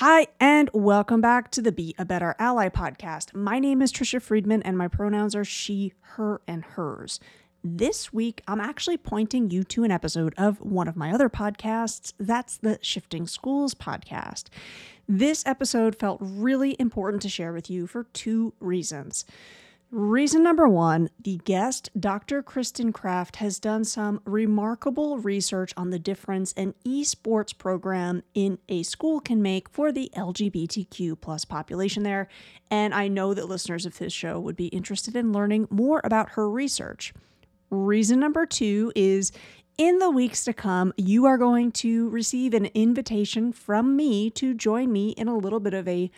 Hi, and welcome back to the Be a Better Ally podcast. My name is Trisha Friedman, and my pronouns are she, her, and hers. This week, I'm actually pointing you to an episode of one of my other podcasts. That's the Shifting Schools podcast. This episode felt really important to share with you for two reasons. Reason number one the guest, Dr. Kristen Kraft, has done some remarkable research on the difference an esports program in a school can make for the LGBTQ plus population there. And I know that listeners of this show would be interested in learning more about her research. Reason number two is in the weeks to come, you are going to receive an invitation from me to join me in a little bit of a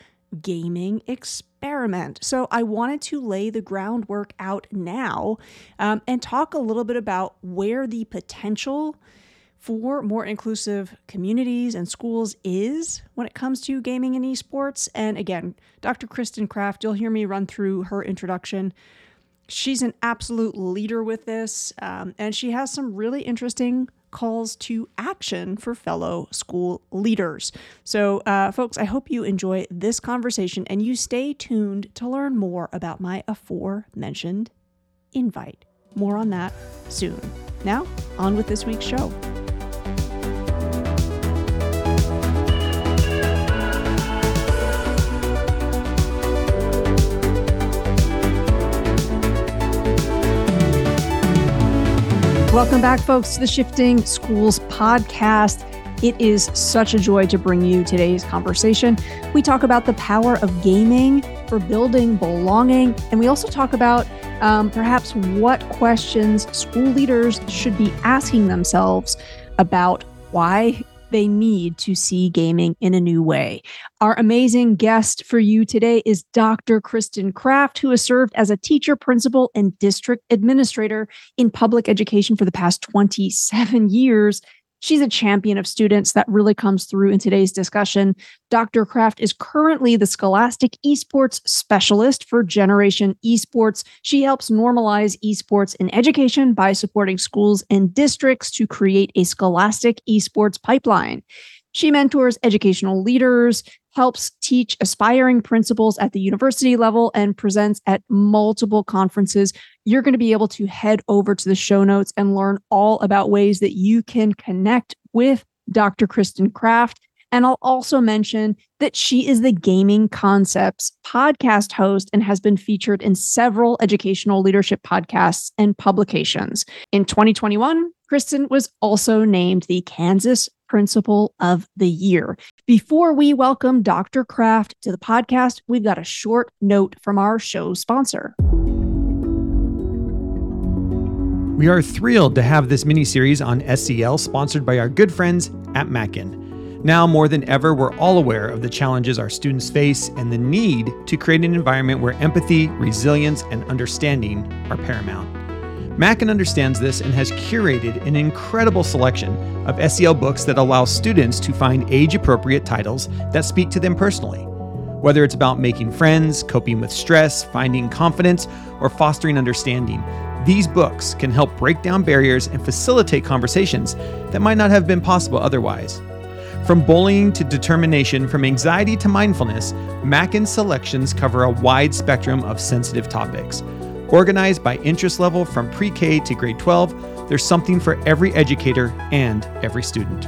gaming experiment. So I wanted to lay the groundwork out now um, and talk a little bit about where the potential for more inclusive communities and schools is when it comes to gaming and esports. And again, Dr. Kristen Kraft, you'll hear me run through her introduction. She's an absolute leader with this, um, and she has some really interesting calls to action for fellow school leaders. So, uh, folks, I hope you enjoy this conversation and you stay tuned to learn more about my aforementioned invite. More on that soon. Now, on with this week's show. Welcome back, folks, to the Shifting Schools podcast. It is such a joy to bring you today's conversation. We talk about the power of gaming for building belonging, and we also talk about um, perhaps what questions school leaders should be asking themselves about why they need to see gaming in a new way. Our amazing guest for you today is Dr. Kristen Kraft, who has served as a teacher, principal, and district administrator in public education for the past 27 years She's a champion of students that really comes through in today's discussion. Dr. Kraft is currently the Scholastic Esports Specialist for Generation Esports. She helps normalize esports in education by supporting schools and districts to create a Scholastic Esports pipeline. She mentors educational leaders, helps teach aspiring principals at the university level, and presents at multiple conferences. You're going to be able to head over to the show notes and learn all about ways that you can connect with Dr. Kristen Kraft. And I'll also mention that she is the Gaming Concepts podcast host and has been featured in several educational leadership podcasts and publications. In 2021, Kristen was also named the Kansas Principal of the Year. Before we welcome Dr. Kraft to the podcast, we've got a short note from our show sponsor. We are thrilled to have this mini series on SEL sponsored by our good friends at Mackin. Now more than ever, we're all aware of the challenges our students face and the need to create an environment where empathy, resilience, and understanding are paramount. Mackin understands this and has curated an incredible selection of SEL books that allow students to find age appropriate titles that speak to them personally. Whether it's about making friends, coping with stress, finding confidence, or fostering understanding, these books can help break down barriers and facilitate conversations that might not have been possible otherwise. From bullying to determination, from anxiety to mindfulness, Mackin's selections cover a wide spectrum of sensitive topics Organized by interest level from pre K to grade 12, there's something for every educator and every student.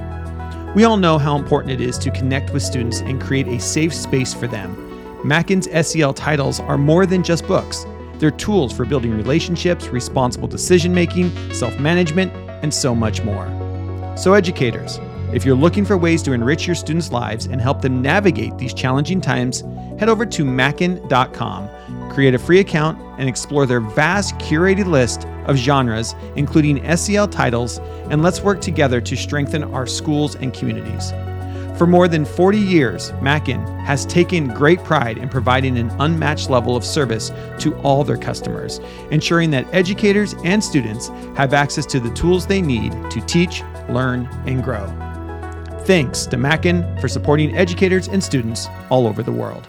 We all know how important it is to connect with students and create a safe space for them. Mackin's SEL titles are more than just books. They're tools for building relationships, responsible decision making, self management, and so much more. So, educators, if you're looking for ways to enrich your students' lives and help them navigate these challenging times, head over to mackin.com create a free account, and explore their vast curated list of genres, including SEL titles, and let's work together to strengthen our schools and communities. For more than 40 years, Mackin has taken great pride in providing an unmatched level of service to all their customers, ensuring that educators and students have access to the tools they need to teach, learn, and grow. Thanks to Mackin for supporting educators and students all over the world.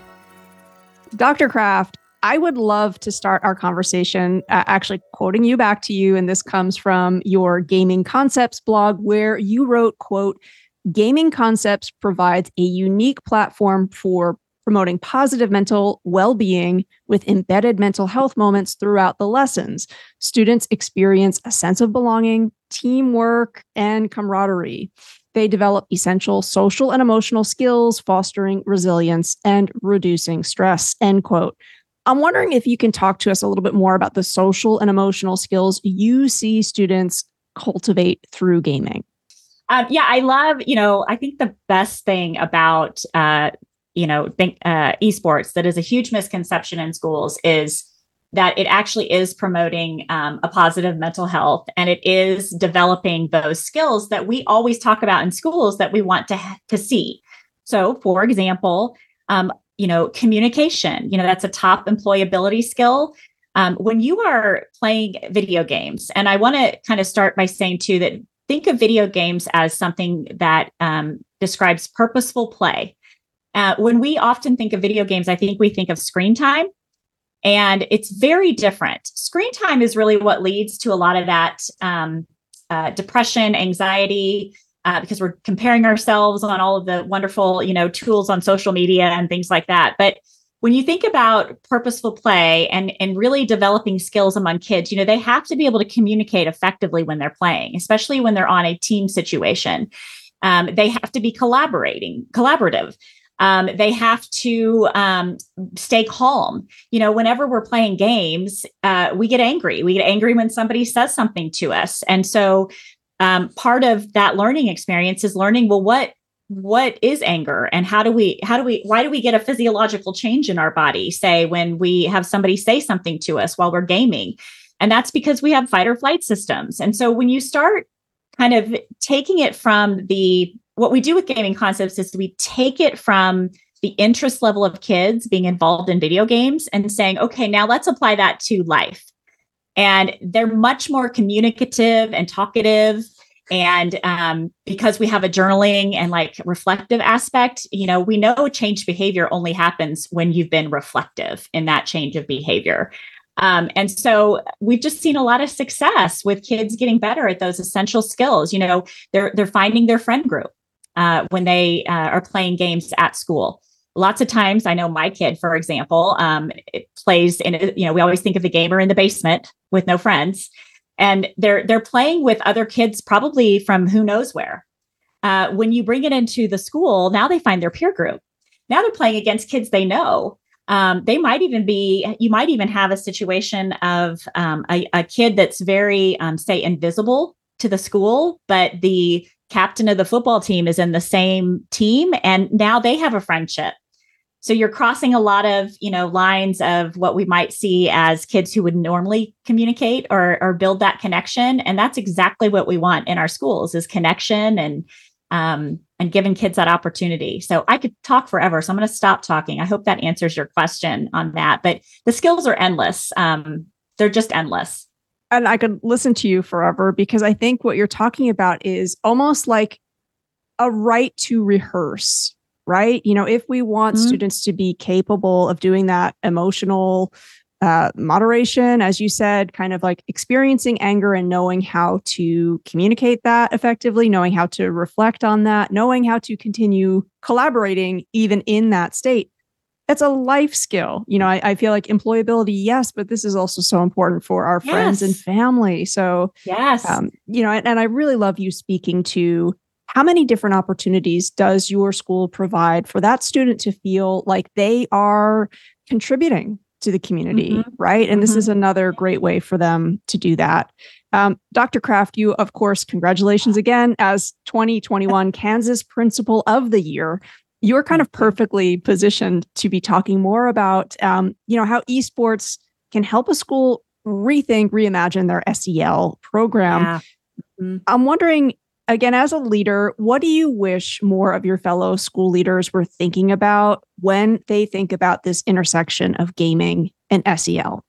Dr. Kraft, I would love to start our conversation uh, actually quoting you back to you. And this comes from your gaming concepts blog where you wrote, quote, Gaming Concepts provides a unique platform for promoting positive mental well being with embedded mental health moments throughout the lessons. Students experience a sense of belonging, teamwork, and camaraderie. They develop essential social and emotional skills, fostering resilience and reducing stress. End quote. I'm wondering if you can talk to us a little bit more about the social and emotional skills you see students cultivate through gaming. Um, yeah, I love, you know, I think the best thing about, uh, you know, think, uh, esports that is a huge misconception in schools is that it actually is promoting um, a positive mental health and it is developing those skills that we always talk about in schools that we want to, to see. So, for example, um, you know, communication, you know, that's a top employability skill. Um, when you are playing video games, and I want to kind of start by saying too that think of video games as something that um, describes purposeful play. Uh, when we often think of video games, I think we think of screen time, and it's very different. Screen time is really what leads to a lot of that um, uh, depression, anxiety, uh, because we're comparing ourselves on all of the wonderful, you know, tools on social media and things like that. But when you think about purposeful play and and really developing skills among kids you know they have to be able to communicate effectively when they're playing especially when they're on a team situation um, they have to be collaborating collaborative um, they have to um, stay calm. You know whenever we're playing games uh, we get angry. We get angry when somebody says something to us. And so um, part of that learning experience is learning well what what is anger? And how do we how do we why do we get a physiological change in our body say when we have somebody say something to us while we're gaming? And that's because we have fight or flight systems. And so when you start kind of taking it from the what we do with gaming concepts is we take it from the interest level of kids being involved in video games and saying okay now let's apply that to life and they're much more communicative and talkative and um, because we have a journaling and like reflective aspect, you know, we know change behavior only happens when you've been reflective in that change of behavior. Um, and so we've just seen a lot of success with kids getting better at those essential skills. You know, they're they're finding their friend group uh, when they uh, are playing games at school. Lots of times, I know my kid, for example, um, plays in. You know, we always think of the gamer in the basement with no friends and they're they're playing with other kids probably from who knows where uh, when you bring it into the school now they find their peer group now they're playing against kids they know um, they might even be you might even have a situation of um, a, a, kid that's very um, say invisible to the school but the captain of the football team is in the same team and now they have a friendship so you're crossing a lot of, you know, lines of what we might see as kids who would normally communicate or, or build that connection. And that's exactly what we want in our schools is connection and um, and giving kids that opportunity. So I could talk forever. So I'm going to stop talking. I hope that answers your question on that. But the skills are endless. Um, they're just endless. And I could listen to you forever because I think what you're talking about is almost like a right to rehearse right? You know, if we want mm-hmm. students to be capable of doing that emotional uh, moderation, as you said, kind of like experiencing anger and knowing how to communicate that effectively, knowing how to reflect on that, knowing how to continue collaborating even in that state. That's a life skill. You know, I, I feel like employability, yes, but this is also so important for our yes. friends and family. So, yes, um, you know, and, and I really love you speaking to how many different opportunities does your school provide for that student to feel like they are contributing to the community, mm-hmm. right? And mm-hmm. this is another great way for them to do that. Um, Dr. Kraft, you, of course, congratulations again as 2021 Kansas Principal of the Year. You're kind of perfectly positioned to be talking more about, um, you know, how esports can help a school rethink, reimagine their SEL program. Yeah. Mm-hmm. I'm wondering again, as a leader, what do you wish more of your fellow school leaders were thinking about when they think about this intersection of gaming and SEL?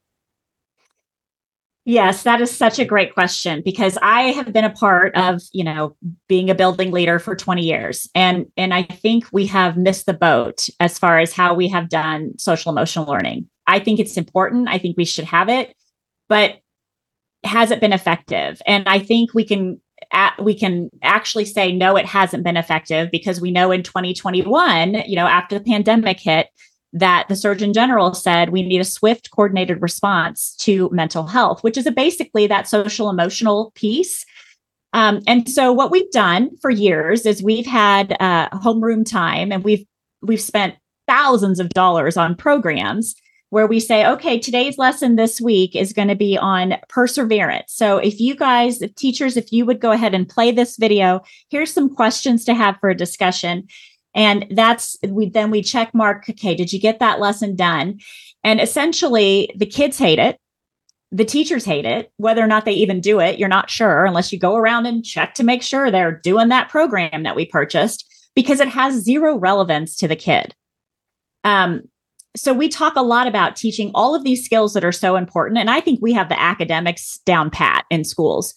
Yes, that is such a great question because I have been a part of, you know, being a building leader for 20 years. And and I think we have missed the boat as far as how we have done social emotional learning. I think it's important. I think we should have it, but has it been effective? And I think we can we can actually say no it hasn't been effective because we know in 2021 you know after the pandemic hit that the surgeon general said we need a swift coordinated response to mental health which is basically that social emotional piece um, and so what we've done for years is we've had uh, homeroom time and we've we've spent thousands of dollars on programs where we say, okay, today's lesson this week is going to be on perseverance. So if you guys, if teachers, if you would go ahead and play this video, here's some questions to have for a discussion. And that's we then we check mark, okay, did you get that lesson done? And essentially the kids hate it. The teachers hate it, whether or not they even do it, you're not sure unless you go around and check to make sure they're doing that program that we purchased because it has zero relevance to the kid. Um, so we talk a lot about teaching all of these skills that are so important and i think we have the academics down pat in schools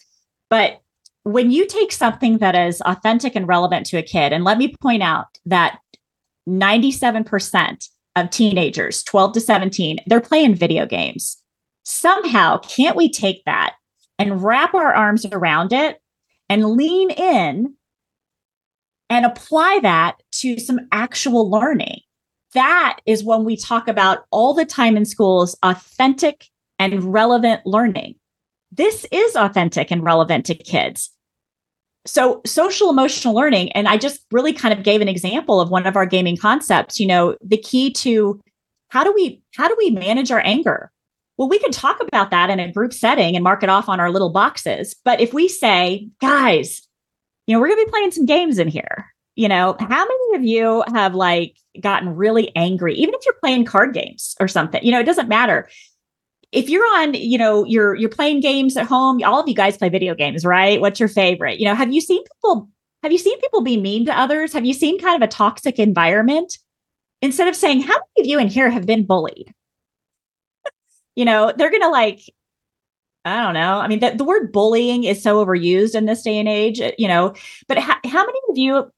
but when you take something that is authentic and relevant to a kid and let me point out that 97% of teenagers 12 to 17 they're playing video games somehow can't we take that and wrap our arms around it and lean in and apply that to some actual learning that is when we talk about all the time in schools authentic and relevant learning. This is authentic and relevant to kids. So, social emotional learning, and I just really kind of gave an example of one of our gaming concepts. You know, the key to how do we how do we manage our anger? Well, we can talk about that in a group setting and mark it off on our little boxes. But if we say, guys, you know, we're going to be playing some games in here. You know, how many of you have like gotten really angry, even if you're playing card games or something, you know, it doesn't matter. If you're on, you know, you're you're playing games at home, all of you guys play video games, right? What's your favorite? You know, have you seen people have you seen people be mean to others? Have you seen kind of a toxic environment? Instead of saying, how many of you in here have been bullied? you know, they're gonna like I don't know. I mean, the, the word bullying is so overused in this day and age, uh, you know, but ha- how many of you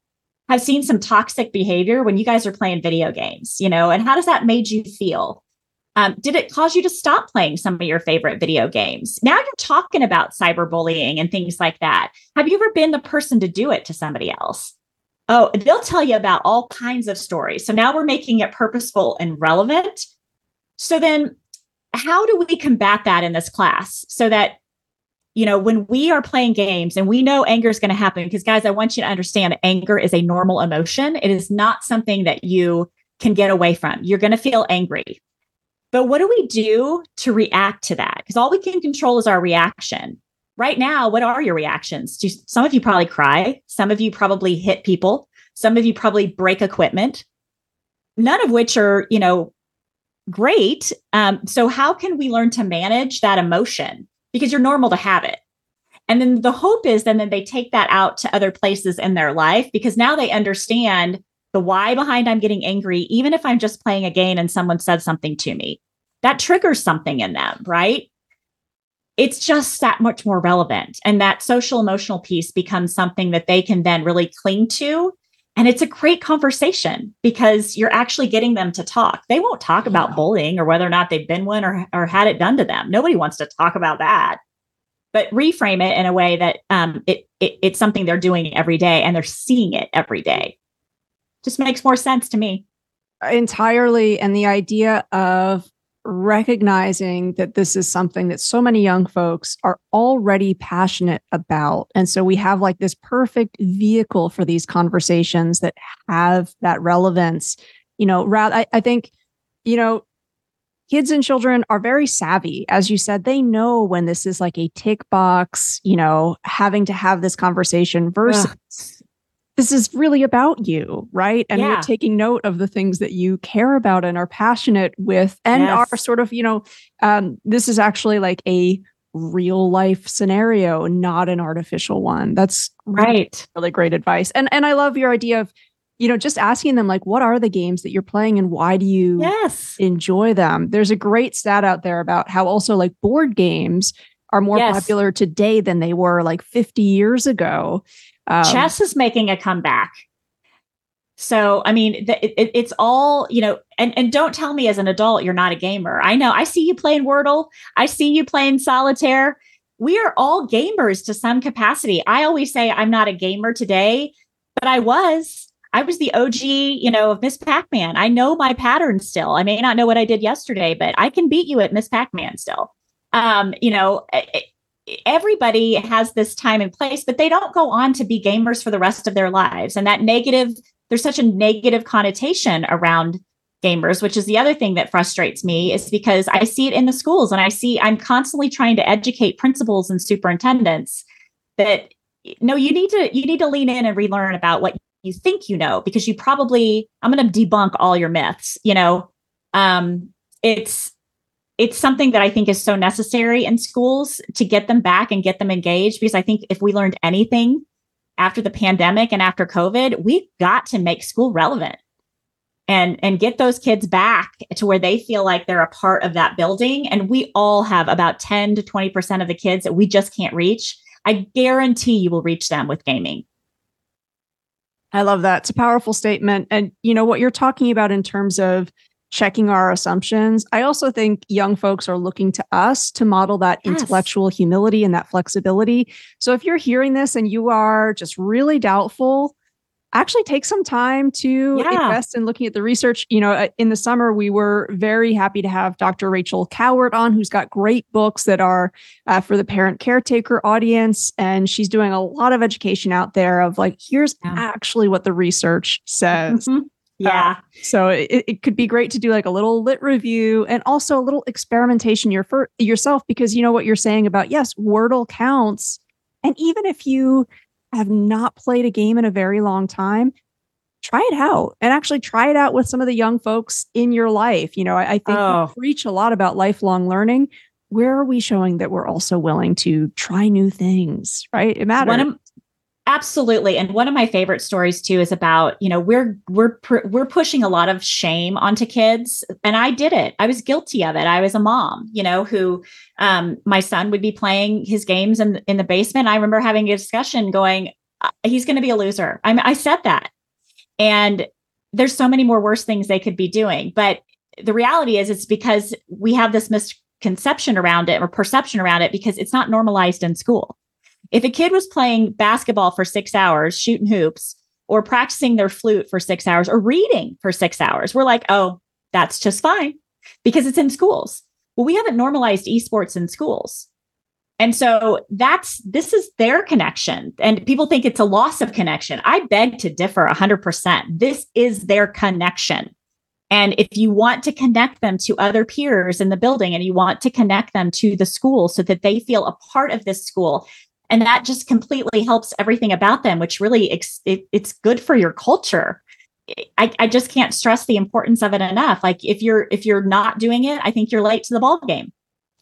have seen some toxic behavior when you guys are playing video games, you know, and how does that made you feel? Um, did it cause you to stop playing some of your favorite video games? Now you're talking about cyberbullying and things like that. Have you ever been the person to do it to somebody else? Oh, they'll tell you about all kinds of stories. So now we're making it purposeful and relevant. So then, how do we combat that in this class so that you know, when we are playing games and we know anger is going to happen, because guys, I want you to understand anger is a normal emotion. It is not something that you can get away from. You're going to feel angry. But what do we do to react to that? Because all we can control is our reaction. Right now, what are your reactions? Do some of you probably cry? Some of you probably hit people. Some of you probably break equipment. None of which are, you know, great. Um, so how can we learn to manage that emotion? because you're normal to have it. And then the hope is then that they take that out to other places in their life because now they understand the why behind I'm getting angry, even if I'm just playing a game and someone said something to me. That triggers something in them, right? It's just that much more relevant. And that social emotional piece becomes something that they can then really cling to. And it's a great conversation because you're actually getting them to talk. They won't talk about bullying or whether or not they've been one or, or had it done to them. Nobody wants to talk about that but reframe it in a way that um, it, it it's something they're doing every day and they're seeing it every day. Just makes more sense to me. Entirely. And the idea of recognizing that this is something that so many young folks are already passionate about. And so we have like this perfect vehicle for these conversations that have that relevance. You know, rather, I, I think, you know, kids and children are very savvy. As you said, they know when this is like a tick box, you know, having to have this conversation versus Ugh. This is really about you, right? And yeah. we're taking note of the things that you care about and are passionate with and yes. are sort of, you know, um, this is actually like a real life scenario, not an artificial one. That's right. Really great advice. And and I love your idea of you know, just asking them like, what are the games that you're playing and why do you yes. enjoy them? There's a great stat out there about how also like board games are more yes. popular today than they were like 50 years ago. Um, Chess is making a comeback. So, I mean, it, it's all, you know, and, and don't tell me as an adult you're not a gamer. I know I see you playing Wordle, I see you playing solitaire. we are all gamers to some capacity. I always say I'm not a gamer today, but I was. I was the OG, you know, of Miss Pac-Man. I know my patterns still. I may not know what I did yesterday, but I can beat you at Miss Pac-Man still. Um, you know, everybody has this time and place, but they don't go on to be gamers for the rest of their lives. And that negative, there's such a negative connotation around gamers, which is the other thing that frustrates me, is because I see it in the schools and I see I'm constantly trying to educate principals and superintendents that no, you need to you need to lean in and relearn about what you think you know because you probably I'm going to debunk all your myths. You know, um, it's it's something that I think is so necessary in schools to get them back and get them engaged because I think if we learned anything after the pandemic and after COVID, we've got to make school relevant and and get those kids back to where they feel like they're a part of that building. And we all have about 10 to 20% of the kids that we just can't reach. I guarantee you will reach them with gaming. I love that. It's a powerful statement. And you know what you're talking about in terms of checking our assumptions i also think young folks are looking to us to model that yes. intellectual humility and that flexibility so if you're hearing this and you are just really doubtful actually take some time to yeah. invest in looking at the research. You know, in the summer, we were very happy to have Dr. Rachel Kowert on, who's got great books that are uh, for the parent caretaker audience. And she's doing a lot of education out there of like, here's yeah. actually what the research says. Mm-hmm. Yeah. Uh, so it, it could be great to do like a little lit review and also a little experimentation your, for, yourself because you know what you're saying about, yes, Wordle counts. And even if you have not played a game in a very long time, try it out and actually try it out with some of the young folks in your life. You know, I, I think oh. we preach a lot about lifelong learning. Where are we showing that we're also willing to try new things? Right? It matters. One of, Absolutely. And one of my favorite stories too is about, you know, we're we're we're pushing a lot of shame onto kids and I did it. I was guilty of it. I was a mom, you know, who um my son would be playing his games in in the basement. I remember having a discussion going uh, he's going to be a loser. I I said that. And there's so many more worse things they could be doing, but the reality is it's because we have this misconception around it or perception around it because it's not normalized in school. If a kid was playing basketball for six hours, shooting hoops, or practicing their flute for six hours, or reading for six hours, we're like, oh, that's just fine because it's in schools. Well, we haven't normalized esports in schools. And so that's this is their connection. And people think it's a loss of connection. I beg to differ 100%. This is their connection. And if you want to connect them to other peers in the building and you want to connect them to the school so that they feel a part of this school, and that just completely helps everything about them which really ex- it, it's good for your culture. I, I just can't stress the importance of it enough. Like if you're if you're not doing it i think you're late to the ball game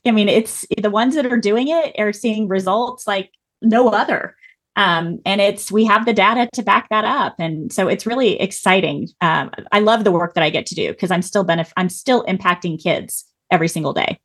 i mean it's the ones that are doing it are seeing results like no other. Um, and it's we have the data to back that up. And so it's really exciting. Um, i love the work that i get to do because i'm still benef- i'm still impacting kids every single day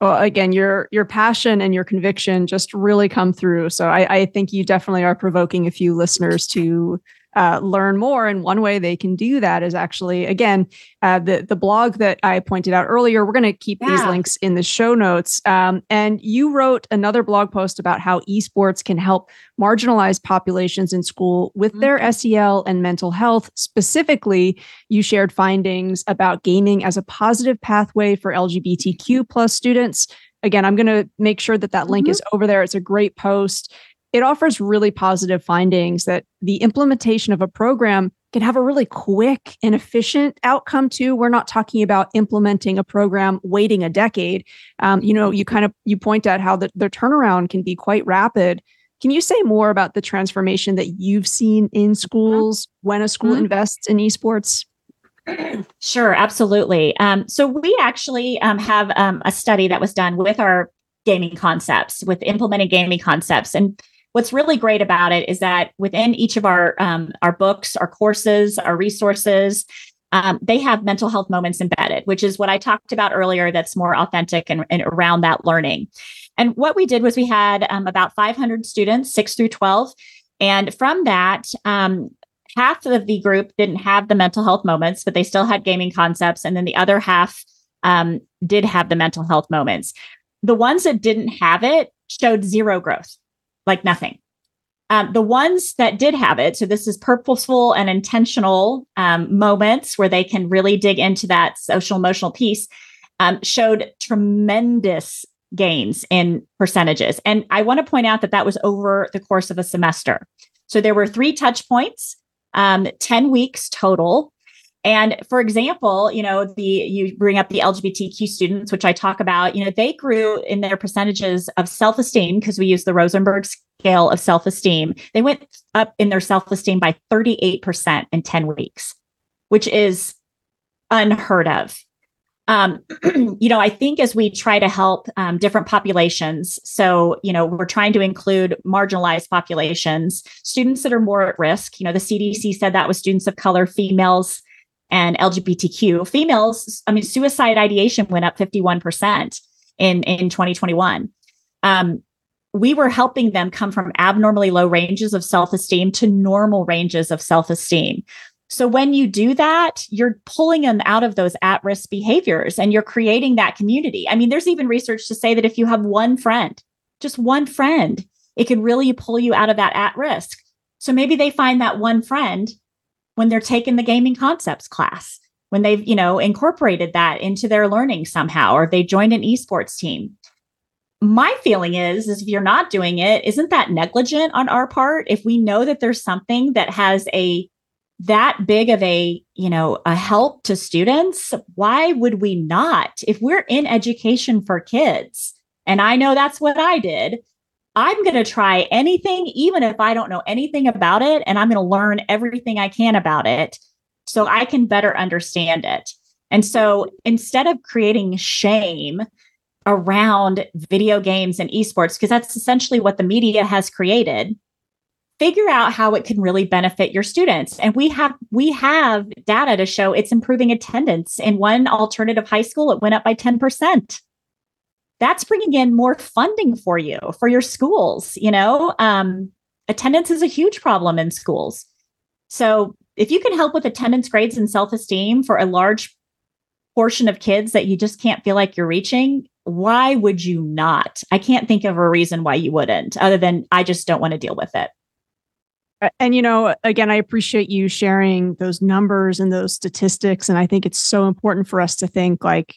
well, again, your your passion and your conviction just really come through. So I, I think you definitely are provoking a few listeners to uh, learn more. And one way they can do that is actually, again, uh, the the blog that I pointed out earlier. We're going to keep yeah. these links in the show notes. Um, and you wrote another blog post about how esports can help marginalized populations in school with mm-hmm. their SEL and mental health. Specifically, you shared findings about gaming as a positive pathway for LGBTQ plus students. Again, I'm going to make sure that that link mm-hmm. is over there. It's a great post it offers really positive findings that the implementation of a program can have a really quick and efficient outcome too. We're not talking about implementing a program waiting a decade. Um, you know you kind of you point out how the, the turnaround can be quite rapid. Can you say more about the transformation that you've seen in schools when a school mm-hmm. invests in esports? Sure, absolutely. Um, so we actually um, have um, a study that was done with our gaming concepts, with implementing gaming concepts, and what's really great about it is that within each of our um, our books, our courses, our resources, um, they have mental health moments embedded, which is what I talked about earlier. That's more authentic and, and around that learning. And what we did was we had um, about 500 students, six through 12, and from that. Um, half of the group didn't have the mental health moments, but they still had gaming concepts. And then the other half um, did have the mental health moments the ones that didn't have it showed zero growth, like nothing. Um, the ones that did have it, so this is purposeful and intentional um, moments where they can really dig into that social emotional piece, um, showed tremendous gains in percentages. And I want to point out that that was over the course of a semester. So there were three touch points, um, 10 weeks total. And for example, you know, the you bring up the LGBTQ students, which I talk about, you know, they grew in their percentages of self-esteem because we use the Rosenberg scale of self-esteem. They went up in their self-esteem by 38% in 10 weeks, which is unheard of um, you know, I think as we try to help um, different populations, so, you know, we're trying to include marginalized populations, students that are more at risk. You know, the CDC said that was students of color, females, and LGBTQ. Females, I mean, suicide ideation went up 51% in, in 2021. Um, we were helping them come from abnormally low ranges of self esteem to normal ranges of self esteem. So when you do that, you're pulling them out of those at risk behaviors and you're creating that community. I mean, there's even research to say that if you have one friend, just one friend, it can really pull you out of that at risk. So maybe they find that one friend when they're taking the gaming concepts class, when they've, you know, incorporated that into their learning somehow, or they joined an esports team. My feeling is, is if you're not doing it, isn't that negligent on our part? If we know that there's something that has a that big of a you know a help to students why would we not if we're in education for kids and i know that's what i did i'm going to try anything even if i don't know anything about it and i'm going to learn everything i can about it so i can better understand it. And so instead of creating shame around video games and esports because that's essentially what the media has created figure out how it can really benefit your students. And we have we have data to show it's improving attendance. In one alternative high school it went up by 10% that's bringing in more funding for you for your schools you know? Um, attendance is a huge problem in schools. So if you can help with attendance grades and self-esteem for a large portion of kids that you just can't feel like you're reaching why would you not? I can't think of a reason why you wouldn't other than i just don't want to deal with it. And you know again i appreciate you sharing those numbers and those statistics and i think it's so important for us to think like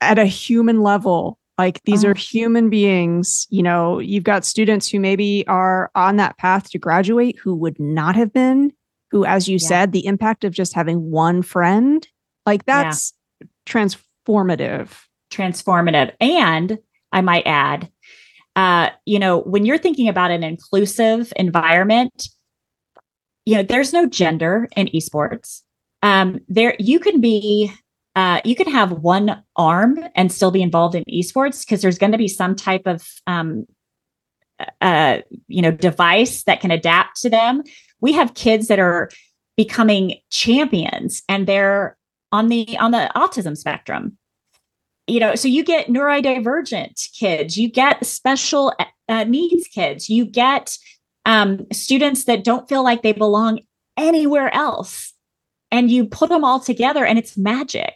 at a human level like these oh. are human beings you know you've got students who maybe are on that path to graduate who would not have been who as you yeah. said the impact of just having one friend like that's yeah. transformative transformative and i might add uh, you know, when you're thinking about an inclusive environment, you know, there's no gender in esports. Um, there, you can be, uh, you can have one arm and still be involved in esports because there's going to be some type of, um, uh, you know, device that can adapt to them. We have kids that are becoming champions and they're on the on the autism spectrum you know so you get neurodivergent kids you get special uh, needs kids you get um, students that don't feel like they belong anywhere else and you put them all together and it's magic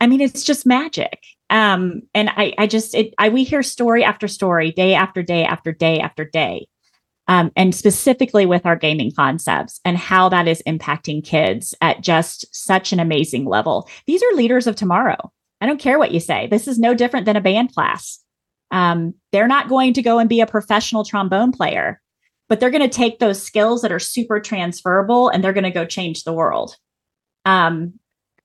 i mean it's just magic um, and i i just it i we hear story after story day after day after day after day um, and specifically with our gaming concepts and how that is impacting kids at just such an amazing level these are leaders of tomorrow I don't care what you say. This is no different than a band class. Um, they're not going to go and be a professional trombone player, but they're going to take those skills that are super transferable and they're going to go change the world. Um,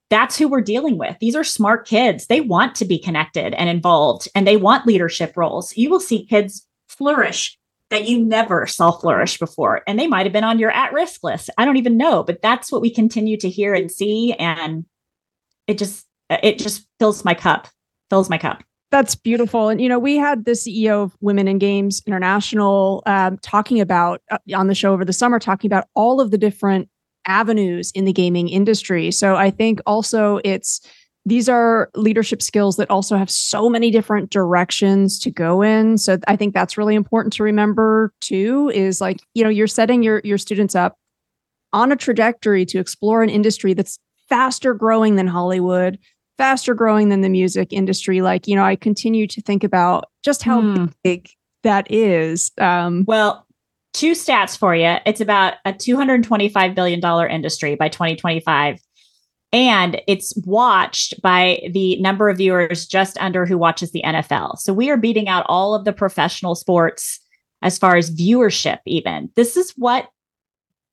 that's who we're dealing with. These are smart kids. They want to be connected and involved, and they want leadership roles. You will see kids flourish that you never saw flourish before, and they might have been on your at risk list. I don't even know, but that's what we continue to hear and see. And it just, it just fills my cup, fills my cup. That's beautiful. And, you know, we had the CEO of Women in Games International um, talking about uh, on the show over the summer, talking about all of the different avenues in the gaming industry. So I think also it's, these are leadership skills that also have so many different directions to go in so i think that's really important to remember too is like you know you're setting your your students up on a trajectory to explore an industry that's faster growing than hollywood faster growing than the music industry. Like, you know, I continue to think about just how mm. big that is. Um, well, two stats for you. It's about a $225 billion industry by 2025. And it's watched by the number of viewers just under who watches the NFL. So we are beating out all of the professional sports as far as viewership, even. This is what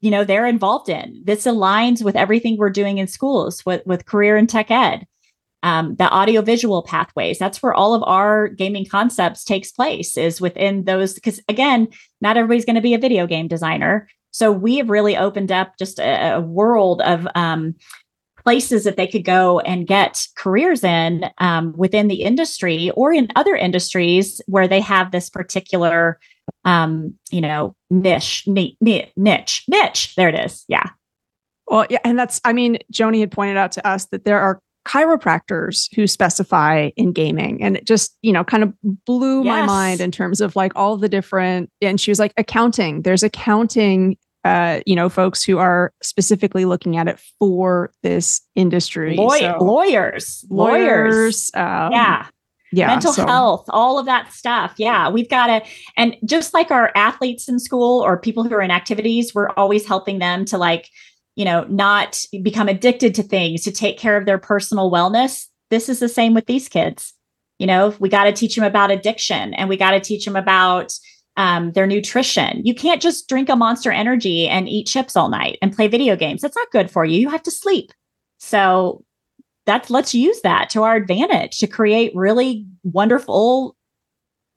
you know they're involved in this aligns with everything we're doing in schools with, with career and tech ed um, the audiovisual pathways that's where all of our gaming concepts takes place is within those because again not everybody's going to be a video game designer so we have really opened up just a, a world of um, places that they could go and get careers in um, within the industry or in other industries where they have this particular um, you know, niche, niche, niche, niche. There it is. Yeah. Well, yeah, and that's. I mean, Joni had pointed out to us that there are chiropractors who specify in gaming. And it just you know kind of blew yes. my mind in terms of like all the different and she was like accounting. There's accounting uh, you know folks who are specifically looking at it for this industry. Law- so, lawyers. lawyers, lawyers. um, yeah. yeah mental so. health all of that stuff. Yeah we've got to and just like our athletes in school or people who are in activities we're always helping them to like you know not become addicted to things to take care of their personal wellness this is the same with these kids. You know we got to teach them about addiction and we got to teach them about um, their nutrition. You can't just drink a monster energy and eat chips all night and play video games. That's not good for you. You have to sleep. So that's let's use that to our advantage to create really wonderful,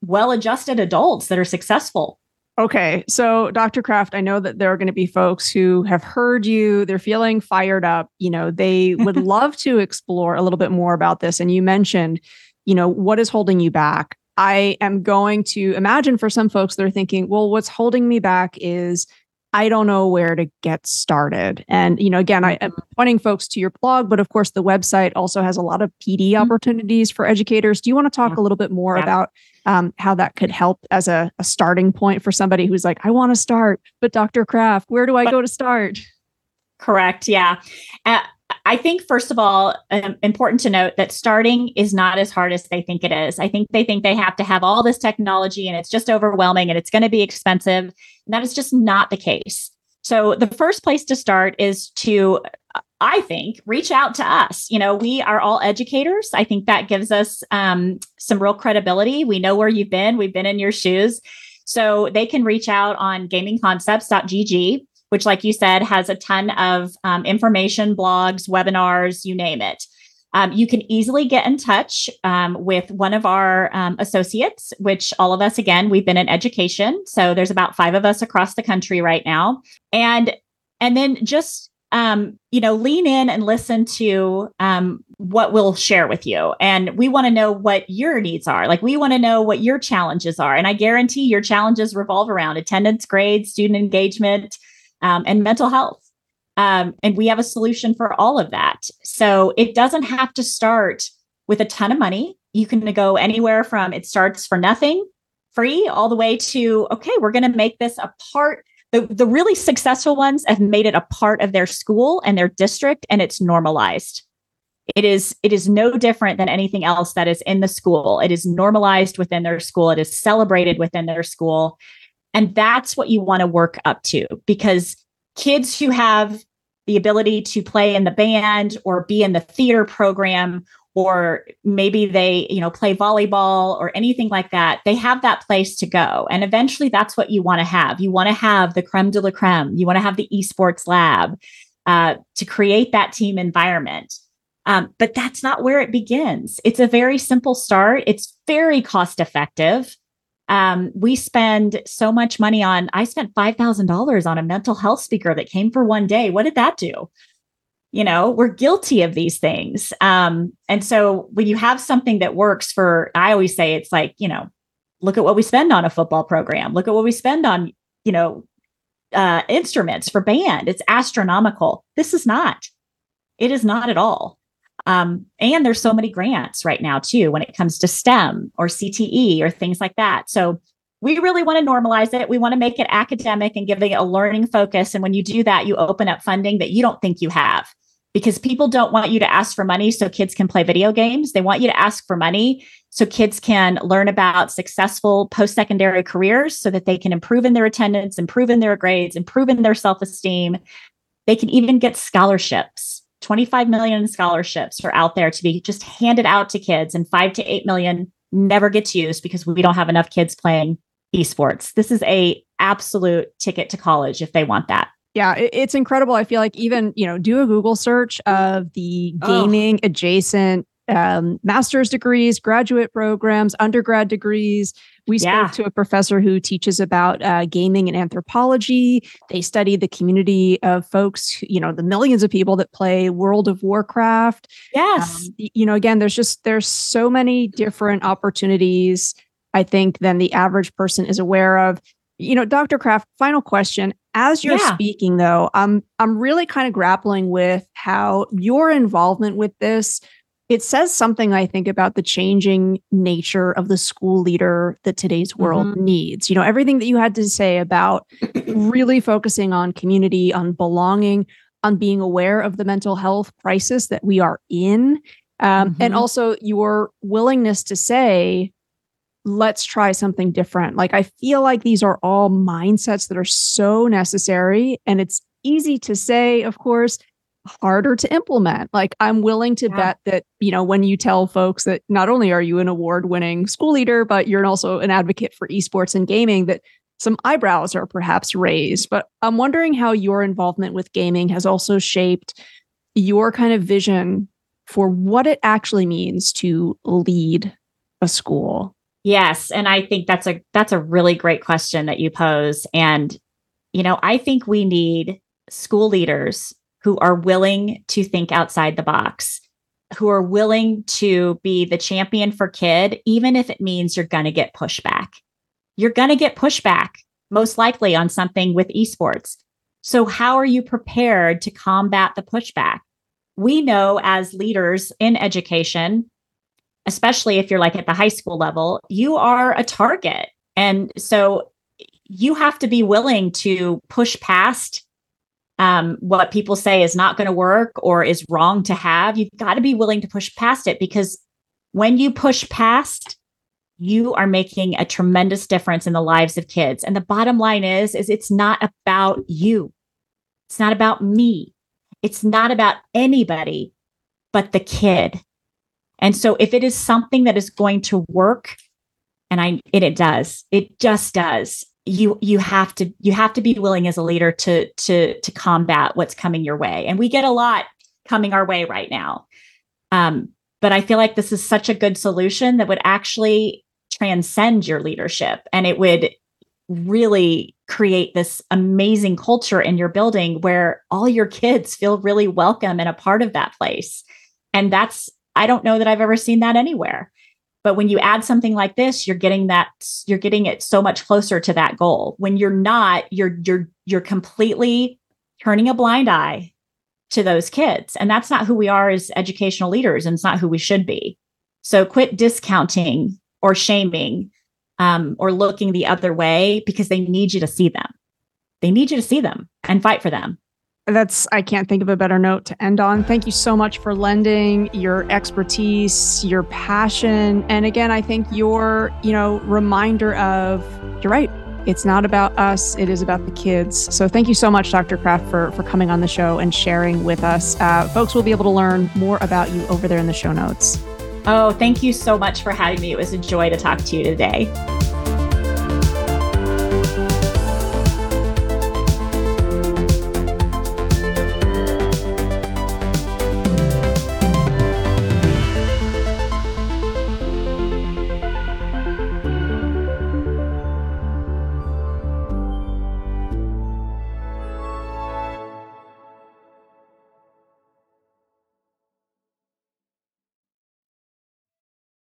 well adjusted adults that are successful. Okay. So, Dr. Kraft, I know that there are going to be folks who have heard you, they're feeling fired up. You know, they would love to explore a little bit more about this. And you mentioned, you know, what is holding you back? I am going to imagine for some folks, they're thinking, well, what's holding me back is I don't know where to get started. And, you know, again, I am pointing folks to your blog, but of course, the website also has a lot of PD mm-hmm. opportunities for educators. Do you want to talk a little bit more yeah. about um, how that could help as a, a, starting point for somebody who's like, I want to start, but Dr. Kraft, where do I but, go to start? Correct. Yeah. Uh, I think, first of all, um, important to note that starting is not as hard as they think it is. I think they think they have to have all this technology and it's just overwhelming and it's going to be expensive. And that is just not the case. So, the first place to start is to, I think, reach out to us. You know, we are all educators. I think that gives us um, some real credibility. We know where you've been, we've been in your shoes. So, they can reach out on gamingconcepts.gg which, like you said, has a ton of um, information, blogs, webinars, you name it. Um, you can easily get in touch um, with one of our um, associates, which all of us, again, we've been in education. So there's about five of us across the country right now. And and then just um, you know, lean in and listen to um, what we'll share with you. And we want to know what your needs are. Like, we want to know what your challenges are. And I guarantee your challenges revolve around attendance, grades, student engagement, um, and mental health. Um, and we have a solution for all of that. So it doesn't have to start with a ton of money. You can go anywhere from it starts for nothing, free, all the way to, okay, we're going to make this a part. The, the really successful ones have made it a part of their school and their district, and it's normalized. It is it is no different than anything else that is in the school. It is normalized within their school. It is celebrated within their school. And that's what you want to work up to because kids who have the ability to play in the band or be in the theater program or maybe they you know play volleyball or anything like that they have that place to go. And eventually that's what you want to have. You want to have the creme de la creme. You want to have the esports lab uh, to create that team environment. Um, but that's not where it begins. It's a very simple start. It's very cost effective um, we spend so much money on, I spent $5,000 on a mental health speaker that came for one day. What did that do? You know, we're guilty of these things. Um, and so when you have something that works for, I always say it's like, you know, look at what we spend on a football program, look at what we spend on, you know, uh, instruments for band. It's astronomical. This is not. It is not at all. Um, and there's so many grants right now too when it comes to STEM or CTE or things like that. So we really want to normalize it. We want to make it academic and giving it a learning focus. And when you do that, you open up funding that you don't think you have. because people don't want you to ask for money so kids can play video games. They want you to ask for money so kids can learn about successful post secondary careers so that they can improve in their attendance, improve in their grades, improve in their self esteem. They can even get scholarships. 25 million scholarships are out there to be just handed out to kids, and five to 8 million never gets used because we don't have enough kids playing esports. This is a absolute ticket to college if they want that. Yeah, it's incredible. I feel like even, you know, do a Google search of the gaming oh. adjacent um, master's degrees, graduate programs, undergrad degrees. We yeah. spoke to a professor who teaches about uh, gaming and anthropology. They study the community of folks, you know, the millions of people that play World of Warcraft. Yes. Um, you know, again, there's just, there's so many different opportunities, I think, than the average person is aware of. You know, Dr. Kraft, final question. As you're yeah. speaking, though, I'm I'm really kind of grappling with how your involvement with this it says something i think about the changing nature of the school leader that today's world mm-hmm. needs you know everything that you had to say about really focusing on community on belonging on being aware of the mental health crisis that we are in um, mm-hmm. and also your willingness to say let's try something different like i feel like these are all mindsets that are so necessary and it's easy to say of course harder to implement. Like I'm willing to yeah. bet that, you know, when you tell folks that not only are you an award-winning school leader, but you're also an advocate for esports and gaming that some eyebrows are perhaps raised. But I'm wondering how your involvement with gaming has also shaped your kind of vision for what it actually means to lead a school. Yes, and I think that's a that's a really great question that you pose and you know, I think we need school leaders who are willing to think outside the box, who are willing to be the champion for kid, even if it means you're going to get pushback. You're going to get pushback, most likely on something with esports. So, how are you prepared to combat the pushback? We know as leaders in education, especially if you're like at the high school level, you are a target. And so you have to be willing to push past um, what people say is not going to work or is wrong to have, you've got to be willing to push past it because when you push past, you are making a tremendous difference in the lives of kids. And the bottom line is, is it's not about you. It's not about me. It's not about anybody but the kid. And so if it is something that is going to work, and I it, it does, it just does you you have to you have to be willing as a leader to to to combat what's coming your way. And we get a lot coming our way right now. Um, but i feel like this is such a good solution that would actually transcend your leadership. And it would really create this amazing culture in your building where all your kids feel really welcome and a part of that place. And that's i don't know that i've ever seen that anywhere but when you add something like this, you're getting that you're getting it so much closer to that goal. When you're not, you're you're you're completely turning a blind eye to those kids. And that's not who we are as educational leaders and it's not who we should be. So quit discounting or shaming um, or looking the other way because they need you to see them. They need you to see them and fight for them that's I can't think of a better note to end on. Thank you so much for lending your expertise, your passion, and again, I think your, you know, reminder of you're right. It's not about us, it is about the kids. So thank you so much, Dr. Kraft, for, for coming on the show and sharing with us. Uh, folks will be able to learn more about you over there in the show notes. Oh, thank you so much for having me. It was a joy to talk to you today.